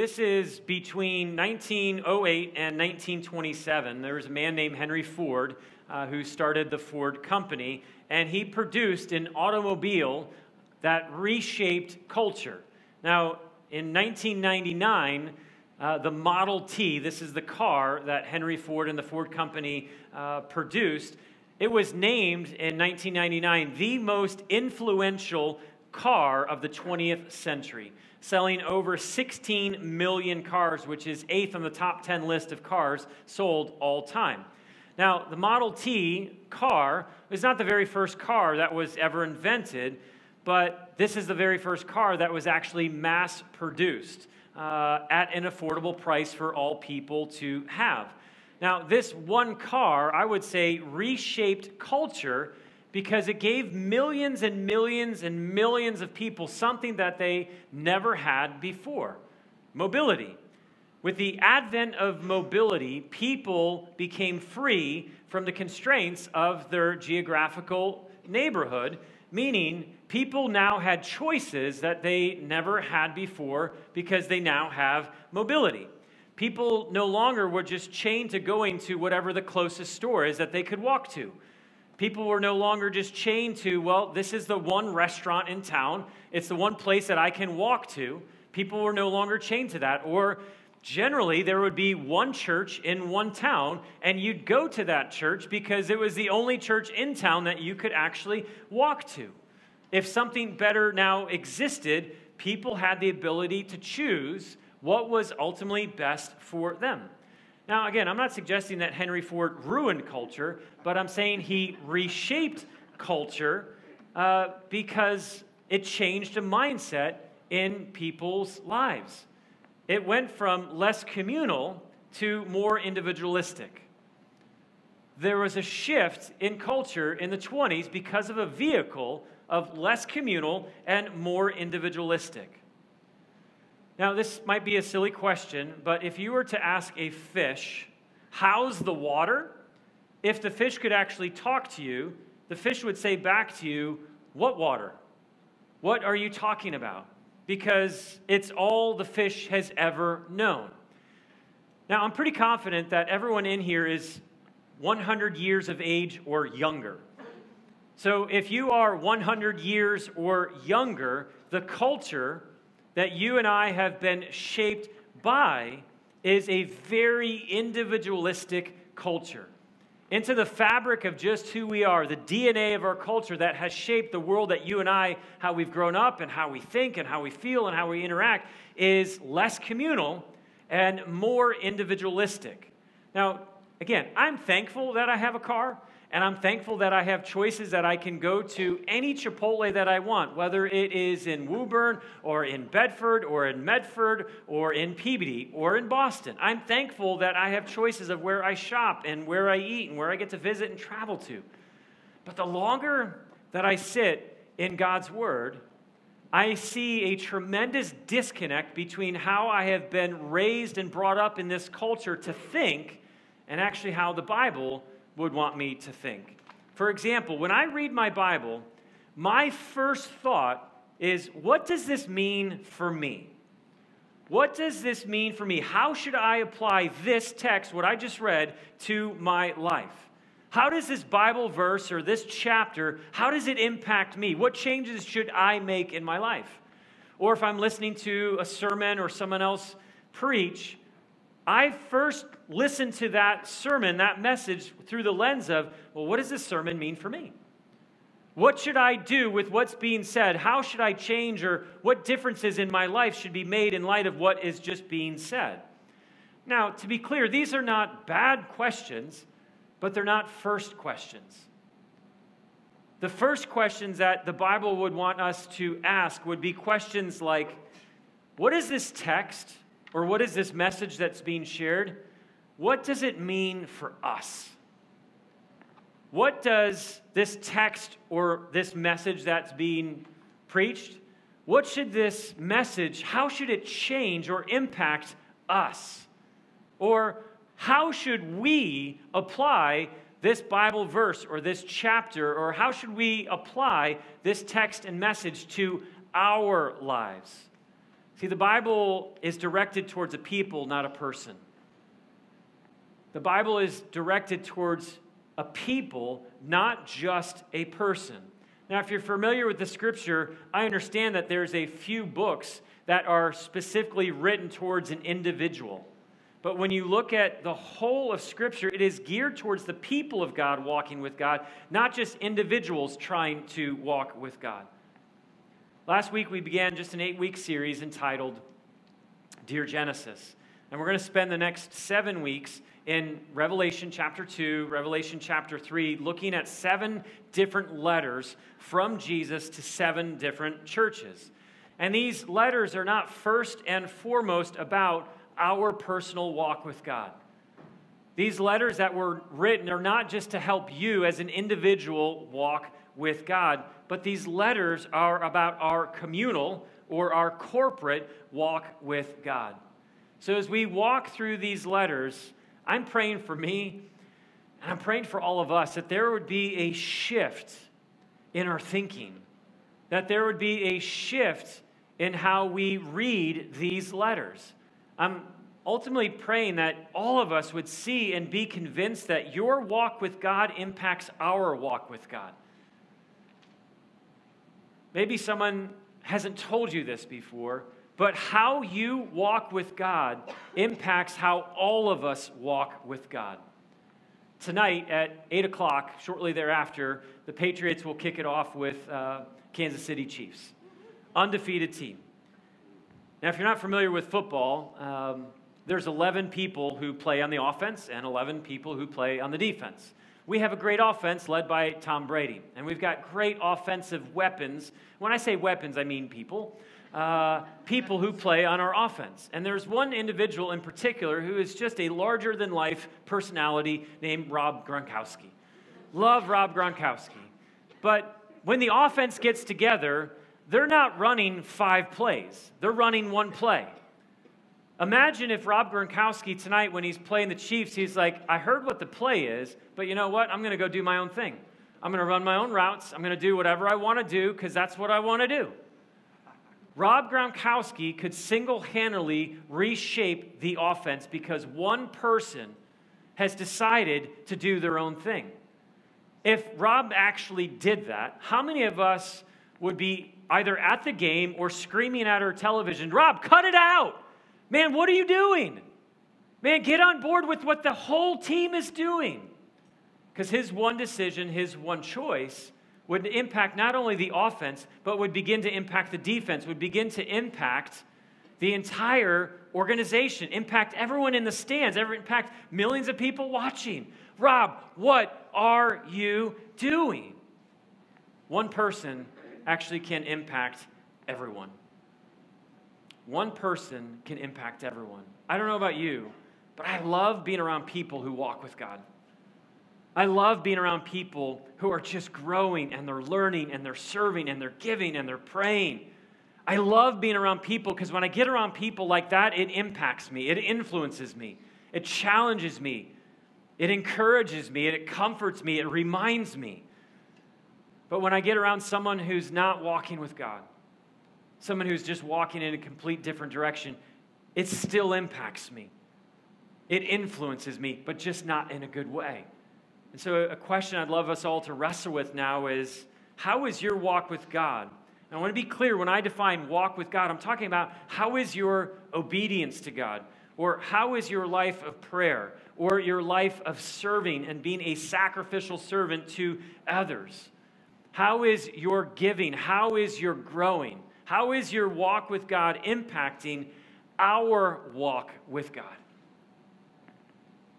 This is between 1908 and 1927. There was a man named Henry Ford uh, who started the Ford Company, and he produced an automobile that reshaped culture. Now, in 1999, uh, the Model T, this is the car that Henry Ford and the Ford Company uh, produced, it was named in 1999 the most influential car of the 20th century, selling over 16 million cars, which is eighth on the top 10 list of cars sold all time. Now, the Model T car is not the very first car that was ever invented, but this is the very first car that was actually mass produced uh, at an affordable price for all people to have. Now, this one car, I would say, reshaped culture because it gave millions and millions and millions of people something that they never had before mobility. With the advent of mobility, people became free from the constraints of their geographical neighborhood, meaning people now had choices that they never had before because they now have mobility. People no longer were just chained to going to whatever the closest store is that they could walk to. People were no longer just chained to, well, this is the one restaurant in town, it's the one place that I can walk to. People were no longer chained to that. Or generally, there would be one church in one town, and you'd go to that church because it was the only church in town that you could actually walk to. If something better now existed, people had the ability to choose what was ultimately best for them. Now, again, I'm not suggesting that Henry Ford ruined culture, but I'm saying he reshaped culture uh, because it changed a mindset in people's lives. It went from less communal to more individualistic. There was a shift in culture in the 20s because of a vehicle of less communal and more individualistic. Now, this might be a silly question, but if you were to ask a fish, how's the water? If the fish could actually talk to you, the fish would say back to you, What water? What are you talking about? Because it's all the fish has ever known. Now, I'm pretty confident that everyone in here is 100 years of age or younger. So, if you are 100 years or younger, the culture that you and I have been shaped by is a very individualistic culture. Into the fabric of just who we are, the DNA of our culture that has shaped the world that you and I, how we've grown up and how we think and how we feel and how we interact, is less communal and more individualistic. Now, again, I'm thankful that I have a car. And I'm thankful that I have choices that I can go to any Chipotle that I want, whether it is in Woburn or in Bedford or in Medford or in Peabody or in Boston. I'm thankful that I have choices of where I shop and where I eat and where I get to visit and travel to. But the longer that I sit in God's Word, I see a tremendous disconnect between how I have been raised and brought up in this culture to think and actually how the Bible would want me to think. For example, when I read my Bible, my first thought is what does this mean for me? What does this mean for me? How should I apply this text, what I just read, to my life? How does this Bible verse or this chapter, how does it impact me? What changes should I make in my life? Or if I'm listening to a sermon or someone else preach, I first listened to that sermon, that message, through the lens of, well, what does this sermon mean for me? What should I do with what's being said? How should I change, or what differences in my life should be made in light of what is just being said? Now, to be clear, these are not bad questions, but they're not first questions. The first questions that the Bible would want us to ask would be questions like What is this text or what is this message that's being shared? What does it mean for us? What does this text or this message that's being preached, what should this message, how should it change or impact us? Or how should we apply this Bible verse or this chapter, or how should we apply this text and message to our lives? See, the Bible is directed towards a people, not a person. The Bible is directed towards a people, not just a person. Now, if you're familiar with the scripture, I understand that there's a few books that are specifically written towards an individual. But when you look at the whole of Scripture, it is geared towards the people of God walking with God, not just individuals trying to walk with God. Last week, we began just an eight week series entitled Dear Genesis. And we're going to spend the next seven weeks in Revelation chapter 2, Revelation chapter 3, looking at seven different letters from Jesus to seven different churches. And these letters are not first and foremost about our personal walk with God. These letters that were written are not just to help you as an individual walk with God, but these letters are about our communal or our corporate walk with God. So as we walk through these letters, I'm praying for me and I'm praying for all of us that there would be a shift in our thinking, that there would be a shift in how we read these letters. I'm ultimately praying that all of us would see and be convinced that your walk with God impacts our walk with God. Maybe someone hasn't told you this before, but how you walk with God impacts how all of us walk with God. Tonight at 8 o'clock, shortly thereafter, the Patriots will kick it off with uh, Kansas City Chiefs. Undefeated team. Now, if you're not familiar with football, um, there's 11 people who play on the offense and 11 people who play on the defense. We have a great offense led by Tom Brady, and we've got great offensive weapons. When I say weapons, I mean people uh, people who play on our offense. And there's one individual in particular who is just a larger than life personality named Rob Gronkowski. Love Rob Gronkowski. But when the offense gets together, they're not running five plays, they're running one play. Imagine if Rob Gronkowski tonight, when he's playing the Chiefs, he's like, I heard what the play is, but you know what? I'm going to go do my own thing. I'm going to run my own routes. I'm going to do whatever I want to do because that's what I want to do. Rob Gronkowski could single handedly reshape the offense because one person has decided to do their own thing. If Rob actually did that, how many of us would be either at the game or screaming at our television, Rob, cut it out? Man, what are you doing? Man, get on board with what the whole team is doing. Because his one decision, his one choice, would impact not only the offense, but would begin to impact the defense, would begin to impact the entire organization, impact everyone in the stands, impact millions of people watching. Rob, what are you doing? One person actually can impact everyone. One person can impact everyone. I don't know about you, but I love being around people who walk with God. I love being around people who are just growing and they're learning and they're serving and they're giving and they're praying. I love being around people because when I get around people like that, it impacts me, it influences me, it challenges me, it encourages me, it comforts me, it reminds me. But when I get around someone who's not walking with God, someone who's just walking in a complete different direction, it still impacts me. It influences me, but just not in a good way. And so, a question I'd love us all to wrestle with now is how is your walk with God? And I want to be clear when I define walk with God, I'm talking about how is your obedience to God? Or how is your life of prayer? Or your life of serving and being a sacrificial servant to others? How is your giving? How is your growing? How is your walk with God impacting our walk with God?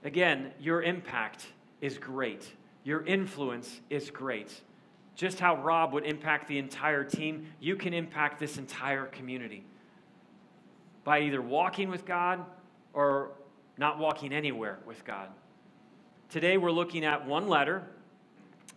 Again, your impact is great. Your influence is great. Just how Rob would impact the entire team, you can impact this entire community by either walking with God or not walking anywhere with God. Today we're looking at one letter,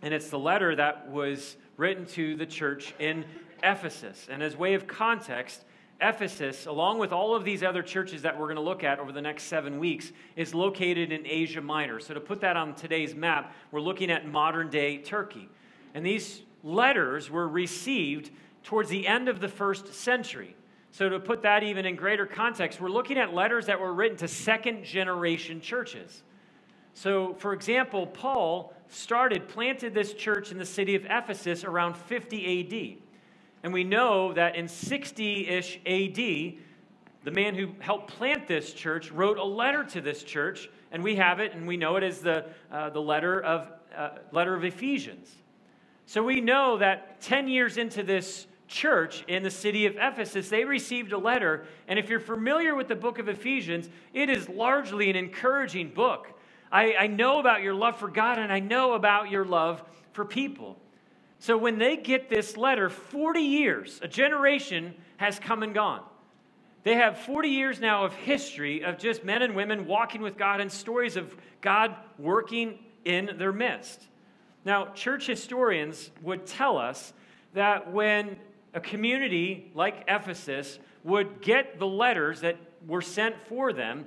and it's the letter that was written to the church in Ephesus. And as way of context, Ephesus, along with all of these other churches that we're going to look at over the next seven weeks, is located in Asia Minor. So, to put that on today's map, we're looking at modern day Turkey. And these letters were received towards the end of the first century. So, to put that even in greater context, we're looking at letters that were written to second generation churches. So, for example, Paul started, planted this church in the city of Ephesus around 50 AD. And we know that in 60 ish AD, the man who helped plant this church wrote a letter to this church, and we have it, and we know it as the, uh, the letter, of, uh, letter of Ephesians. So we know that 10 years into this church in the city of Ephesus, they received a letter. And if you're familiar with the book of Ephesians, it is largely an encouraging book. I, I know about your love for God and I know about your love for people. So when they get this letter, 40 years, a generation has come and gone. They have 40 years now of history of just men and women walking with God and stories of God working in their midst. Now, church historians would tell us that when a community like Ephesus would get the letters that were sent for them,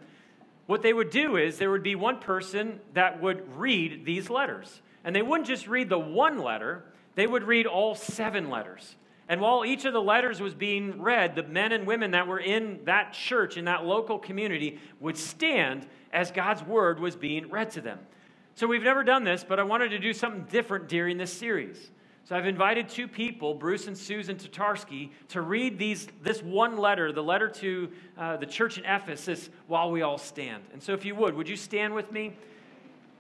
what they would do is there would be one person that would read these letters. And they wouldn't just read the one letter, they would read all seven letters. And while each of the letters was being read, the men and women that were in that church, in that local community, would stand as God's word was being read to them. So we've never done this, but I wanted to do something different during this series. So I've invited two people, Bruce and Susan Tatarsky, to read these, this one letter, the letter to uh, the church in Ephesus, while we all stand. And so if you would, would you stand with me?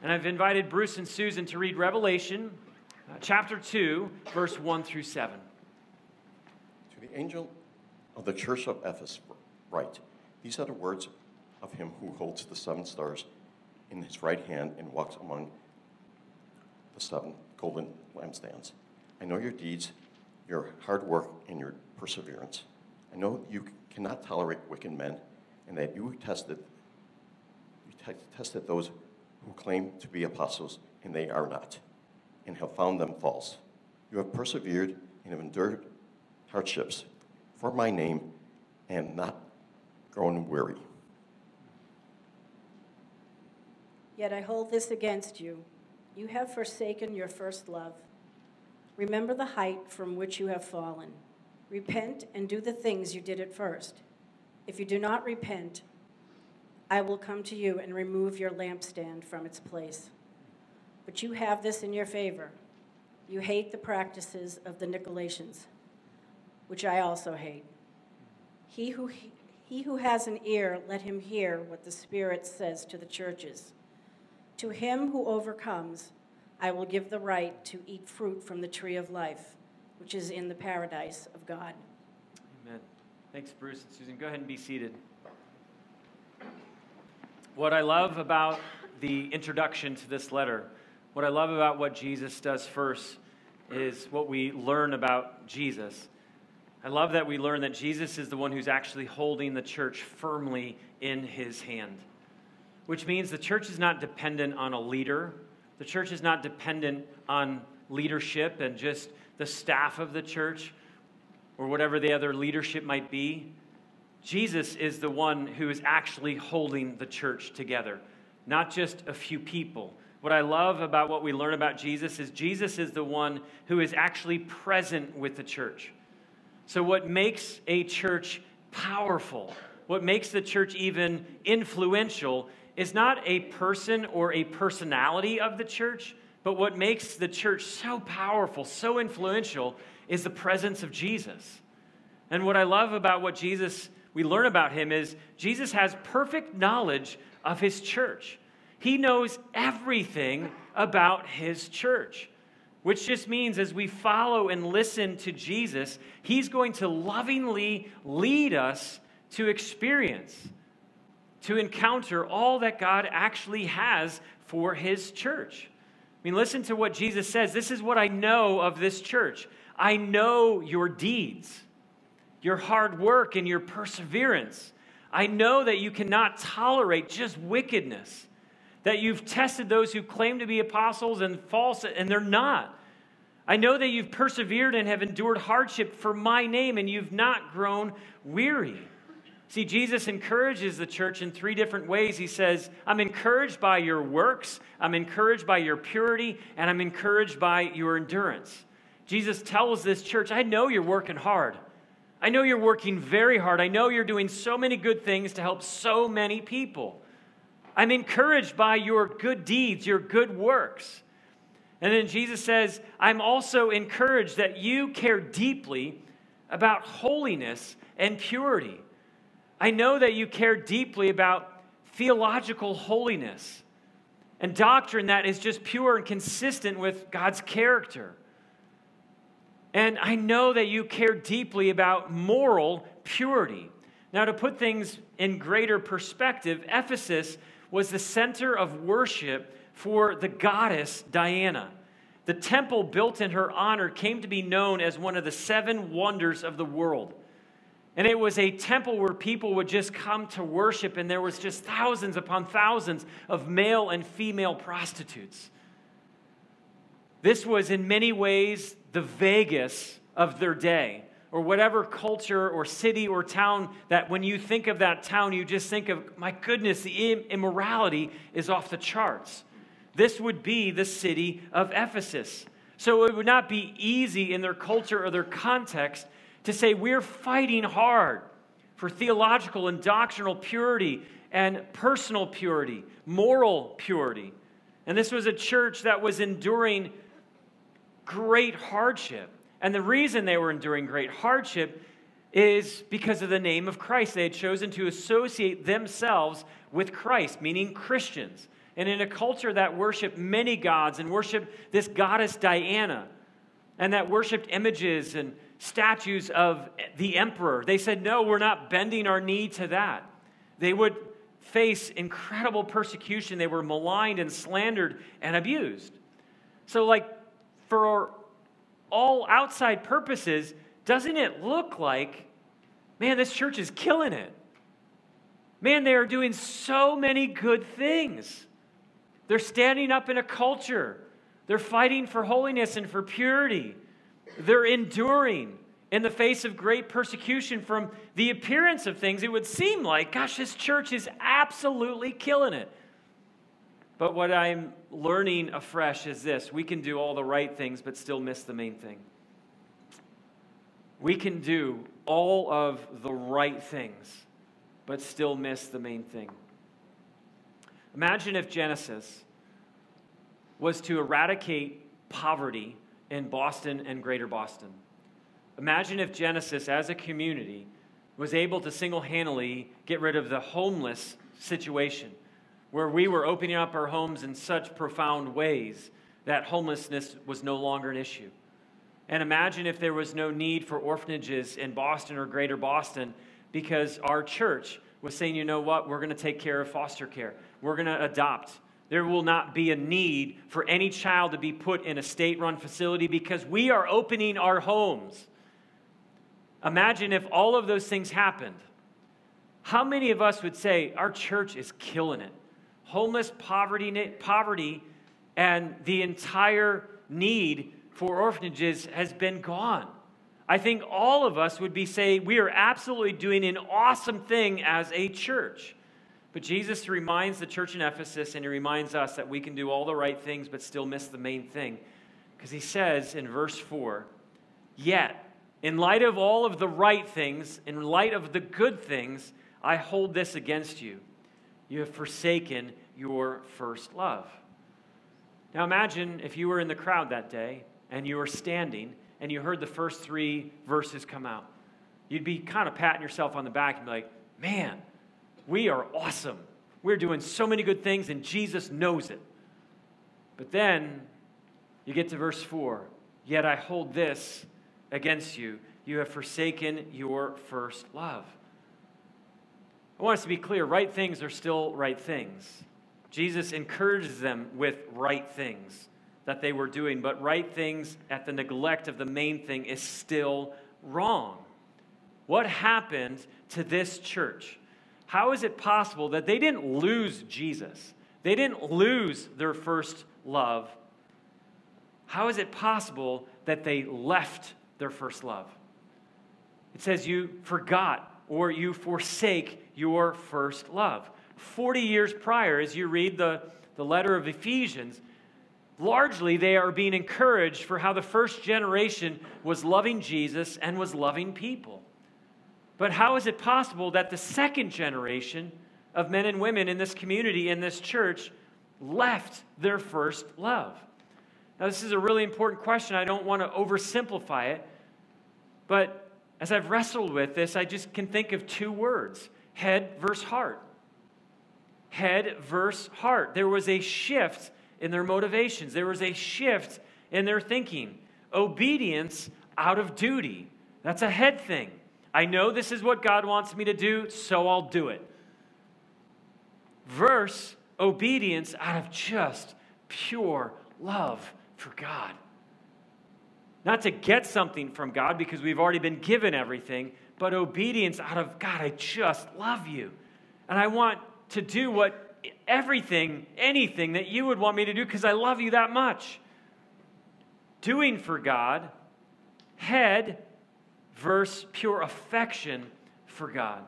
And I've invited Bruce and Susan to read Revelation uh, chapter 2, verse 1 through 7. To the angel of the church of Ephesus, write These are the words of him who holds the seven stars in his right hand and walks among the seven golden lampstands. I know your deeds, your hard work, and your perseverance. I know you cannot tolerate wicked men, and that you tested, you te- tested those who claim to be apostles, and they are not, and have found them false. You have persevered and have endured hardships for my name, and not grown weary. Yet I hold this against you. You have forsaken your first love. Remember the height from which you have fallen. Repent and do the things you did at first. If you do not repent, I will come to you and remove your lampstand from its place. But you have this in your favor. You hate the practices of the Nicolaitans, which I also hate. He who, he who has an ear, let him hear what the Spirit says to the churches. To him who overcomes, I will give the right to eat fruit from the tree of life, which is in the paradise of God. Amen. Thanks, Bruce and Susan. Go ahead and be seated. What I love about the introduction to this letter, what I love about what Jesus does first, is what we learn about Jesus. I love that we learn that Jesus is the one who's actually holding the church firmly in his hand, which means the church is not dependent on a leader the church is not dependent on leadership and just the staff of the church or whatever the other leadership might be. Jesus is the one who is actually holding the church together, not just a few people. What I love about what we learn about Jesus is Jesus is the one who is actually present with the church. So, what makes a church powerful, what makes the church even influential, is not a person or a personality of the church, but what makes the church so powerful, so influential, is the presence of Jesus. And what I love about what Jesus, we learn about him, is Jesus has perfect knowledge of his church. He knows everything about his church, which just means as we follow and listen to Jesus, he's going to lovingly lead us to experience to encounter all that God actually has for his church. I mean, listen to what Jesus says. This is what I know of this church. I know your deeds, your hard work, and your perseverance. I know that you cannot tolerate just wickedness, that you've tested those who claim to be apostles and false, and they're not. I know that you've persevered and have endured hardship for my name, and you've not grown weary. See, Jesus encourages the church in three different ways. He says, I'm encouraged by your works, I'm encouraged by your purity, and I'm encouraged by your endurance. Jesus tells this church, I know you're working hard. I know you're working very hard. I know you're doing so many good things to help so many people. I'm encouraged by your good deeds, your good works. And then Jesus says, I'm also encouraged that you care deeply about holiness and purity. I know that you care deeply about theological holiness and doctrine that is just pure and consistent with God's character. And I know that you care deeply about moral purity. Now, to put things in greater perspective, Ephesus was the center of worship for the goddess Diana. The temple built in her honor came to be known as one of the seven wonders of the world. And it was a temple where people would just come to worship, and there was just thousands upon thousands of male and female prostitutes. This was in many ways the Vegas of their day, or whatever culture or city or town that when you think of that town, you just think of, my goodness, the immorality is off the charts. This would be the city of Ephesus. So it would not be easy in their culture or their context to say we're fighting hard for theological and doctrinal purity and personal purity, moral purity. And this was a church that was enduring great hardship. And the reason they were enduring great hardship is because of the name of Christ. They had chosen to associate themselves with Christ, meaning Christians. And in a culture that worshiped many gods and worshiped this goddess Diana, and that worshiped images and statues of the emperor. They said, No, we're not bending our knee to that. They would face incredible persecution. They were maligned and slandered and abused. So, like, for all outside purposes, doesn't it look like, man, this church is killing it? Man, they are doing so many good things. They're standing up in a culture. They're fighting for holiness and for purity. They're enduring in the face of great persecution from the appearance of things. It would seem like, gosh, this church is absolutely killing it. But what I'm learning afresh is this we can do all the right things, but still miss the main thing. We can do all of the right things, but still miss the main thing. Imagine if Genesis was to eradicate poverty in Boston and greater Boston. Imagine if Genesis, as a community, was able to single handedly get rid of the homeless situation, where we were opening up our homes in such profound ways that homelessness was no longer an issue. And imagine if there was no need for orphanages in Boston or greater Boston because our church was saying, you know what, we're going to take care of foster care, we're going to adopt there will not be a need for any child to be put in a state run facility because we are opening our homes. Imagine if all of those things happened. How many of us would say our church is killing it? Homeless poverty, poverty and the entire need for orphanages has been gone. I think all of us would be saying we are absolutely doing an awesome thing as a church. But Jesus reminds the church in Ephesus and he reminds us that we can do all the right things but still miss the main thing. Because he says in verse 4 Yet, in light of all of the right things, in light of the good things, I hold this against you. You have forsaken your first love. Now imagine if you were in the crowd that day and you were standing and you heard the first three verses come out. You'd be kind of patting yourself on the back and be like, man, we are awesome. We're doing so many good things, and Jesus knows it. But then you get to verse 4 Yet I hold this against you. You have forsaken your first love. I want us to be clear right things are still right things. Jesus encourages them with right things that they were doing, but right things at the neglect of the main thing is still wrong. What happened to this church? How is it possible that they didn't lose Jesus? They didn't lose their first love. How is it possible that they left their first love? It says you forgot or you forsake your first love. 40 years prior, as you read the, the letter of Ephesians, largely they are being encouraged for how the first generation was loving Jesus and was loving people. But how is it possible that the second generation of men and women in this community, in this church, left their first love? Now, this is a really important question. I don't want to oversimplify it, but as I've wrestled with this, I just can think of two words head versus heart. Head versus heart. There was a shift in their motivations, there was a shift in their thinking. Obedience out of duty. That's a head thing. I know this is what God wants me to do, so I'll do it. Verse obedience out of just pure love for God. Not to get something from God because we've already been given everything, but obedience out of God, I just love you. And I want to do what everything, anything that you would want me to do because I love you that much. Doing for God, head versus pure affection for God.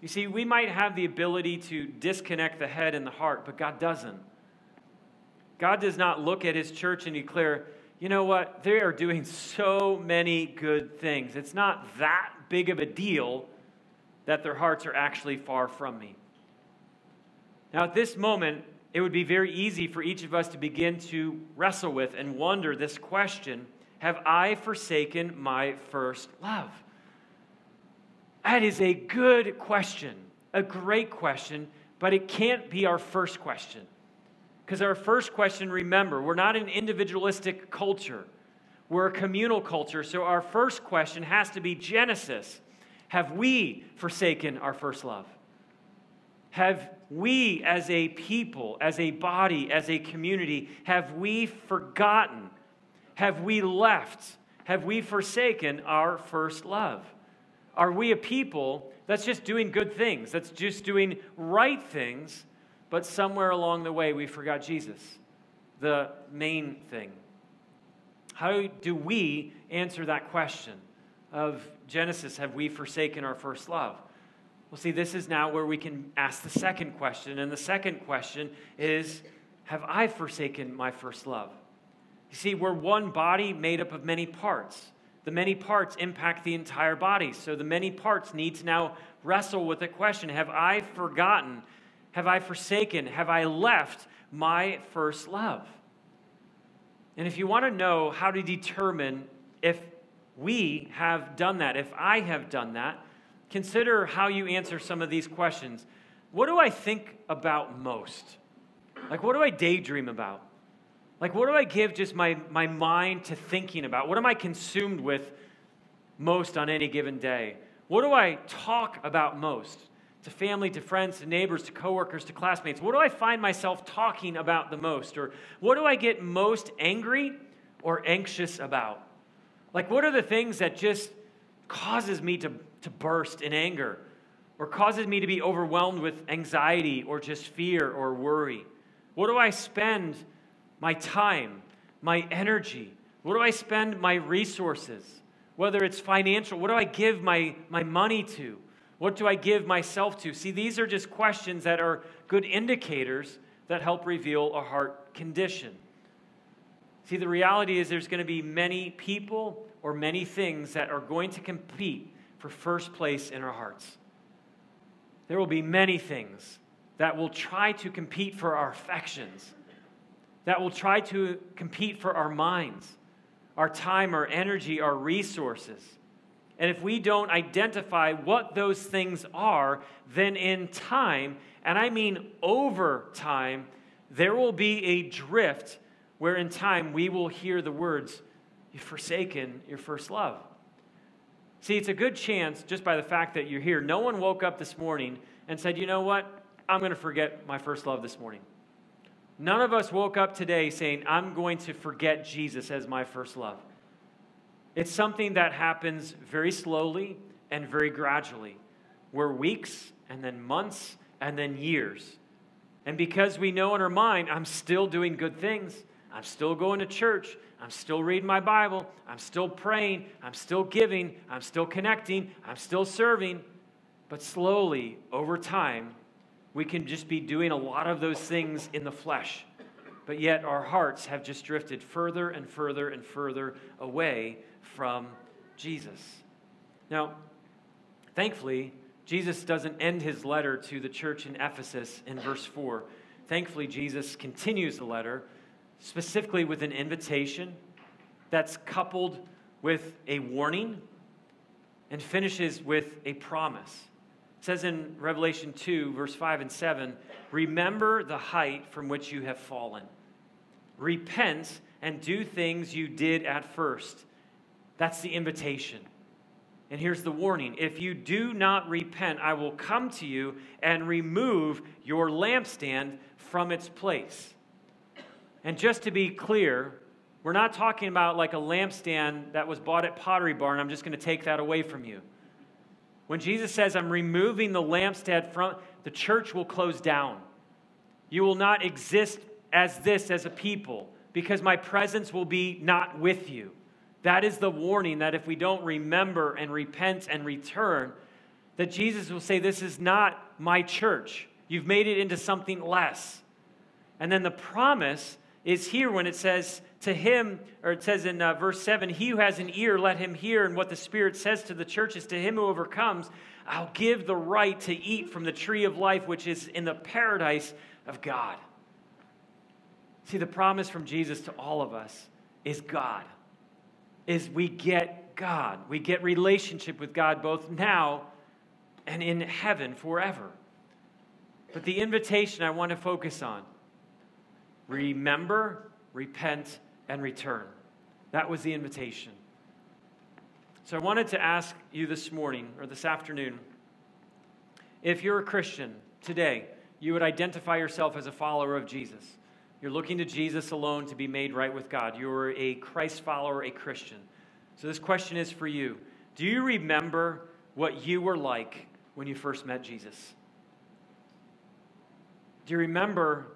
You see, we might have the ability to disconnect the head and the heart, but God doesn't. God does not look at his church and declare, you know what, they are doing so many good things. It's not that big of a deal that their hearts are actually far from me. Now, at this moment, it would be very easy for each of us to begin to wrestle with and wonder this question Have I forsaken my first love? That is a good question, a great question, but it can't be our first question. Because our first question, remember, we're not an individualistic culture, we're a communal culture. So our first question has to be Genesis Have we forsaken our first love? Have we as a people, as a body, as a community, have we forgotten? Have we left? Have we forsaken our first love? Are we a people that's just doing good things, that's just doing right things, but somewhere along the way, we forgot Jesus, the main thing. How do we answer that question of Genesis? Have we forsaken our first love? Well, see, this is now where we can ask the second question. And the second question is Have I forsaken my first love? You see, we're one body made up of many parts. The many parts impact the entire body. So the many parts need to now wrestle with the question Have I forgotten have I forsaken? Have I left my first love? And if you want to know how to determine if we have done that, if I have done that, consider how you answer some of these questions. What do I think about most? Like, what do I daydream about? Like, what do I give just my, my mind to thinking about? What am I consumed with most on any given day? What do I talk about most? To family, to friends, to neighbors, to coworkers, to classmates? What do I find myself talking about the most? Or what do I get most angry or anxious about? Like, what are the things that just causes me to, to burst in anger or causes me to be overwhelmed with anxiety or just fear or worry? What do I spend my time, my energy? What do I spend my resources? Whether it's financial, what do I give my, my money to? What do I give myself to? See, these are just questions that are good indicators that help reveal a heart condition. See, the reality is there's going to be many people or many things that are going to compete for first place in our hearts. There will be many things that will try to compete for our affections, that will try to compete for our minds, our time, our energy, our resources. And if we don't identify what those things are, then in time, and I mean over time, there will be a drift where in time we will hear the words, You've forsaken your first love. See, it's a good chance, just by the fact that you're here. No one woke up this morning and said, You know what? I'm going to forget my first love this morning. None of us woke up today saying, I'm going to forget Jesus as my first love. It's something that happens very slowly and very gradually. We're weeks and then months and then years. And because we know in our mind, I'm still doing good things, I'm still going to church, I'm still reading my Bible, I'm still praying, I'm still giving, I'm still connecting, I'm still serving. But slowly, over time, we can just be doing a lot of those things in the flesh. But yet, our hearts have just drifted further and further and further away from Jesus. Now, Thankfully, Jesus doesn't end his letter to the church in Ephesus in verse 4. Thankfully, Jesus continues the letter specifically with an invitation that's coupled with a warning and finishes with a promise. It says in Revelation 2, verse 5 and 7 Remember the height from which you have fallen. Repent and do things you did at first. That's the invitation. And here's the warning if you do not repent, I will come to you and remove your lampstand from its place. And just to be clear, we're not talking about like a lampstand that was bought at Pottery Barn. I'm just going to take that away from you. When Jesus says, I'm removing the lampstand from, the church will close down. You will not exist as this as a people because my presence will be not with you. That is the warning that if we don't remember and repent and return, that Jesus will say, This is not my church. You've made it into something less. And then the promise is here when it says to him, or it says in uh, verse 7, He who has an ear, let him hear. And what the Spirit says to the churches, to him who overcomes, I'll give the right to eat from the tree of life, which is in the paradise of God. See, the promise from Jesus to all of us is God is we get God. We get relationship with God both now and in heaven forever. But the invitation I want to focus on remember, repent, and return. That was the invitation. So I wanted to ask you this morning or this afternoon if you're a Christian today, you would identify yourself as a follower of Jesus. You're looking to Jesus alone to be made right with God. You're a Christ follower, a Christian. So, this question is for you Do you remember what you were like when you first met Jesus? Do you remember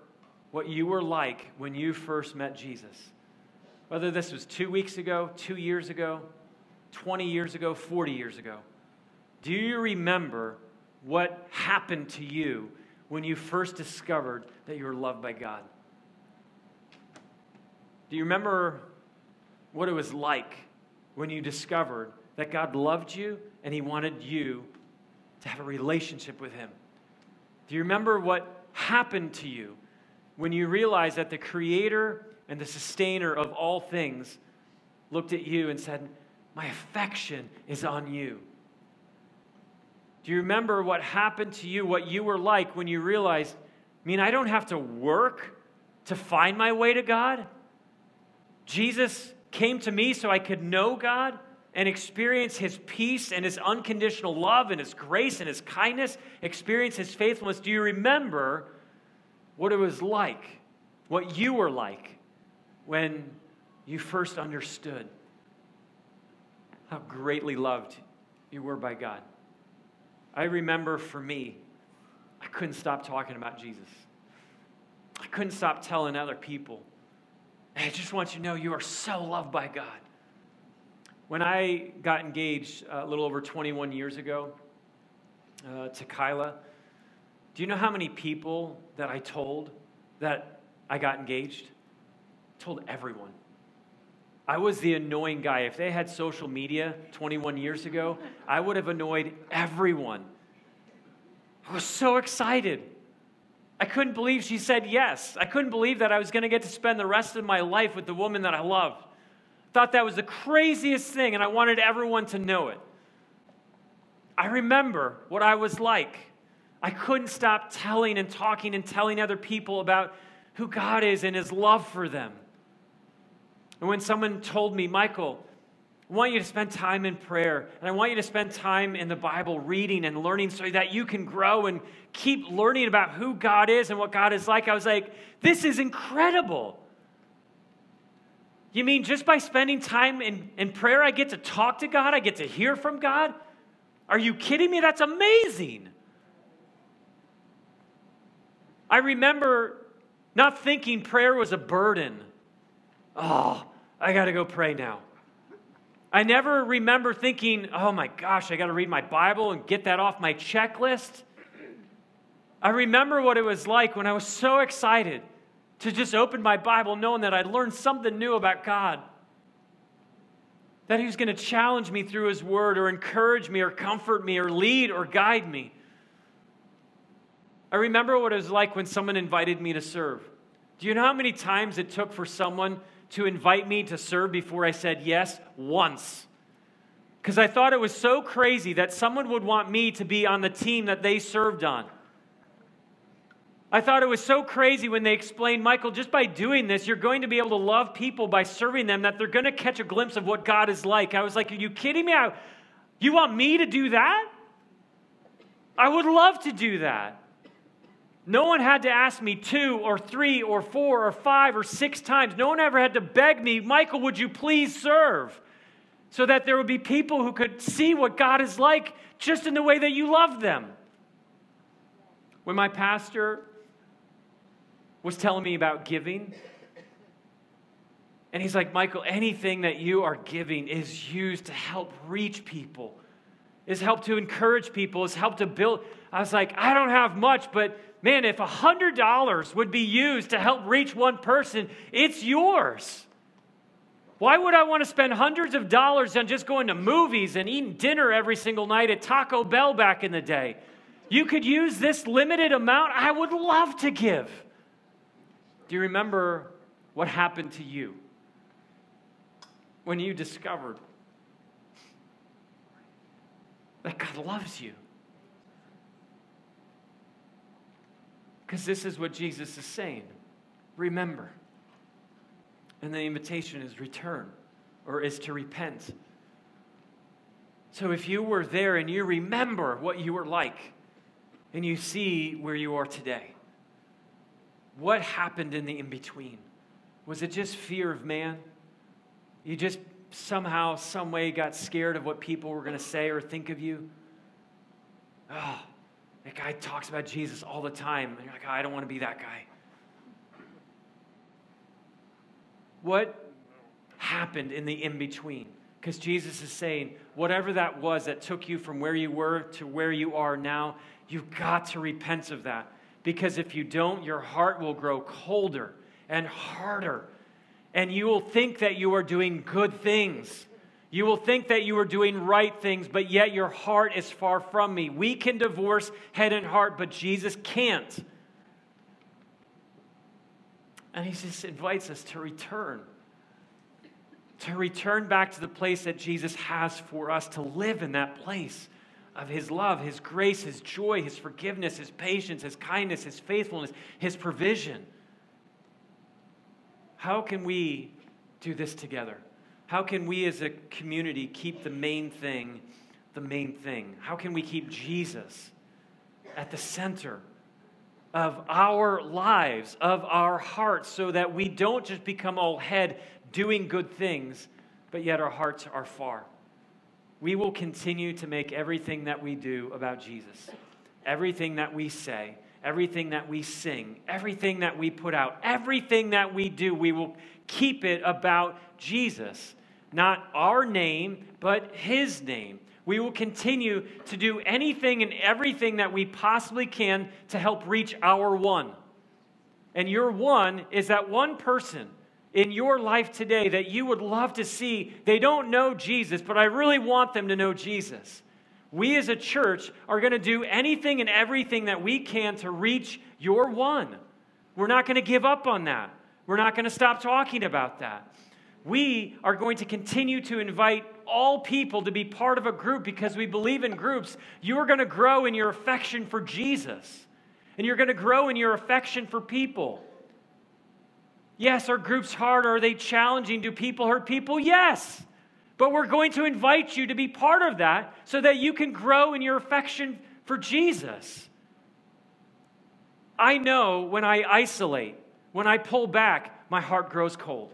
what you were like when you first met Jesus? Whether this was two weeks ago, two years ago, 20 years ago, 40 years ago. Do you remember what happened to you when you first discovered that you were loved by God? Do you remember what it was like when you discovered that God loved you and He wanted you to have a relationship with Him? Do you remember what happened to you when you realized that the Creator and the Sustainer of all things looked at you and said, My affection is on you? Do you remember what happened to you, what you were like when you realized, I mean, I don't have to work to find my way to God? Jesus came to me so I could know God and experience his peace and his unconditional love and his grace and his kindness, experience his faithfulness. Do you remember what it was like, what you were like when you first understood how greatly loved you were by God? I remember for me, I couldn't stop talking about Jesus. I couldn't stop telling other people I just want you to know you are so loved by God. When I got engaged uh, a little over 21 years ago uh, to Kyla, do you know how many people that I told that I got engaged? I told everyone. I was the annoying guy. If they had social media 21 years ago, I would have annoyed everyone. I was so excited. I couldn't believe she said yes. I couldn't believe that I was going to get to spend the rest of my life with the woman that I loved. Thought that was the craziest thing, and I wanted everyone to know it. I remember what I was like. I couldn't stop telling and talking and telling other people about who God is and his love for them. And when someone told me, Michael, I want you to spend time in prayer, and I want you to spend time in the Bible reading and learning so that you can grow and keep learning about who God is and what God is like. I was like, this is incredible. You mean just by spending time in, in prayer, I get to talk to God? I get to hear from God? Are you kidding me? That's amazing. I remember not thinking prayer was a burden. Oh, I got to go pray now. I never remember thinking, oh my gosh, I got to read my Bible and get that off my checklist. I remember what it was like when I was so excited to just open my Bible knowing that I'd learned something new about God. that He was going to challenge me through His Word or encourage me or comfort me or lead or guide me. I remember what it was like when someone invited me to serve. Do you know how many times it took for someone to invite me to serve before I said yes? Once. Because I thought it was so crazy that someone would want me to be on the team that they served on. I thought it was so crazy when they explained, Michael, just by doing this, you're going to be able to love people by serving them, that they're going to catch a glimpse of what God is like. I was like, Are you kidding me? I, you want me to do that? I would love to do that. No one had to ask me two or three or four or five or six times. No one ever had to beg me, Michael, would you please serve? So that there would be people who could see what God is like just in the way that you love them. When my pastor was telling me about giving, and he's like, Michael, anything that you are giving is used to help reach people, is help to encourage people, is help to build. I was like, I don't have much, but man, if $100 would be used to help reach one person, it's yours. Why would I want to spend hundreds of dollars on just going to movies and eating dinner every single night at Taco Bell back in the day? You could use this limited amount. I would love to give. Do you remember what happened to you when you discovered that God loves you? Because this is what Jesus is saying. Remember. And the invitation is return or is to repent. So if you were there and you remember what you were like and you see where you are today, what happened in the in between? Was it just fear of man? You just somehow, some way got scared of what people were going to say or think of you? Oh, that guy talks about Jesus all the time. And you're like, oh, I don't want to be that guy. What happened in the in between? Because Jesus is saying, whatever that was that took you from where you were to where you are now, you've got to repent of that. Because if you don't, your heart will grow colder and harder. And you will think that you are doing good things you will think that you are doing right things, but yet your heart is far from me. We can divorce head and heart, but Jesus can't. And he just invites us to return. To return back to the place that Jesus has for us, to live in that place of his love, his grace, his joy, his forgiveness, his patience, his kindness, his faithfulness, his provision. How can we do this together? How can we as a community keep the main thing the main thing? How can we keep Jesus at the center of our lives, of our hearts, so that we don't just become all head doing good things, but yet our hearts are far? We will continue to make everything that we do about Jesus, everything that we say, everything that we sing, everything that we put out, everything that we do, we will keep it about Jesus. Not our name, but His name. We will continue to do anything and everything that we possibly can to help reach our one. And your one is that one person in your life today that you would love to see. They don't know Jesus, but I really want them to know Jesus. We as a church are going to do anything and everything that we can to reach your one. We're not going to give up on that. We're not going to stop talking about that. We are going to continue to invite all people to be part of a group because we believe in groups. You're going to grow in your affection for Jesus, and you're going to grow in your affection for people. Yes, are groups hard? Are they challenging? Do people hurt people? Yes. But we're going to invite you to be part of that so that you can grow in your affection for Jesus. I know when I isolate, when I pull back, my heart grows cold.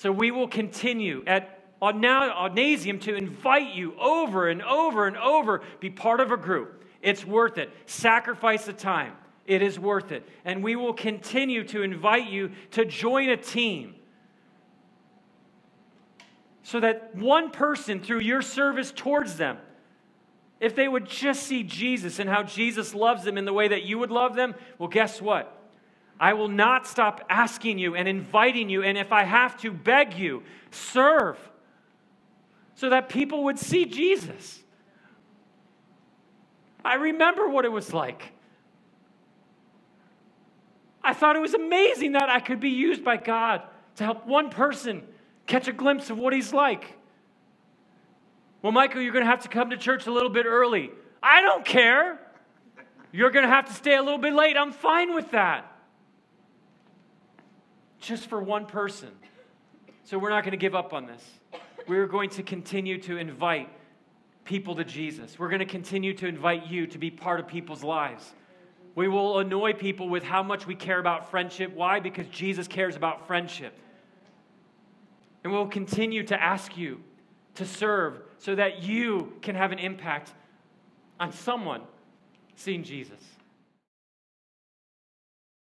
So we will continue at now Audnasium to invite you over and over and over, be part of a group. It's worth it. Sacrifice the time. It is worth it. And we will continue to invite you to join a team so that one person, through your service towards them, if they would just see Jesus and how Jesus loves them in the way that you would love them, well, guess what? I will not stop asking you and inviting you, and if I have to, beg you, serve. so that people would see Jesus. I remember what it was like. I thought it was amazing that I could be used by God to help one person catch a glimpse of what he's like. Well, Michael, you're going to have to come to church a little bit early. I don't care. You're going to have to stay a little bit late. I'm fine with that. Just for one person. So we're not going to give up on this. We're going to continue to invite people to Jesus. We're going to continue to invite you to be part of people's lives. We will annoy people with how much we care about friendship. Why? Because Jesus cares about friendship. And we'll continue to ask you to serve so that you can have an impact on someone seeing Jesus.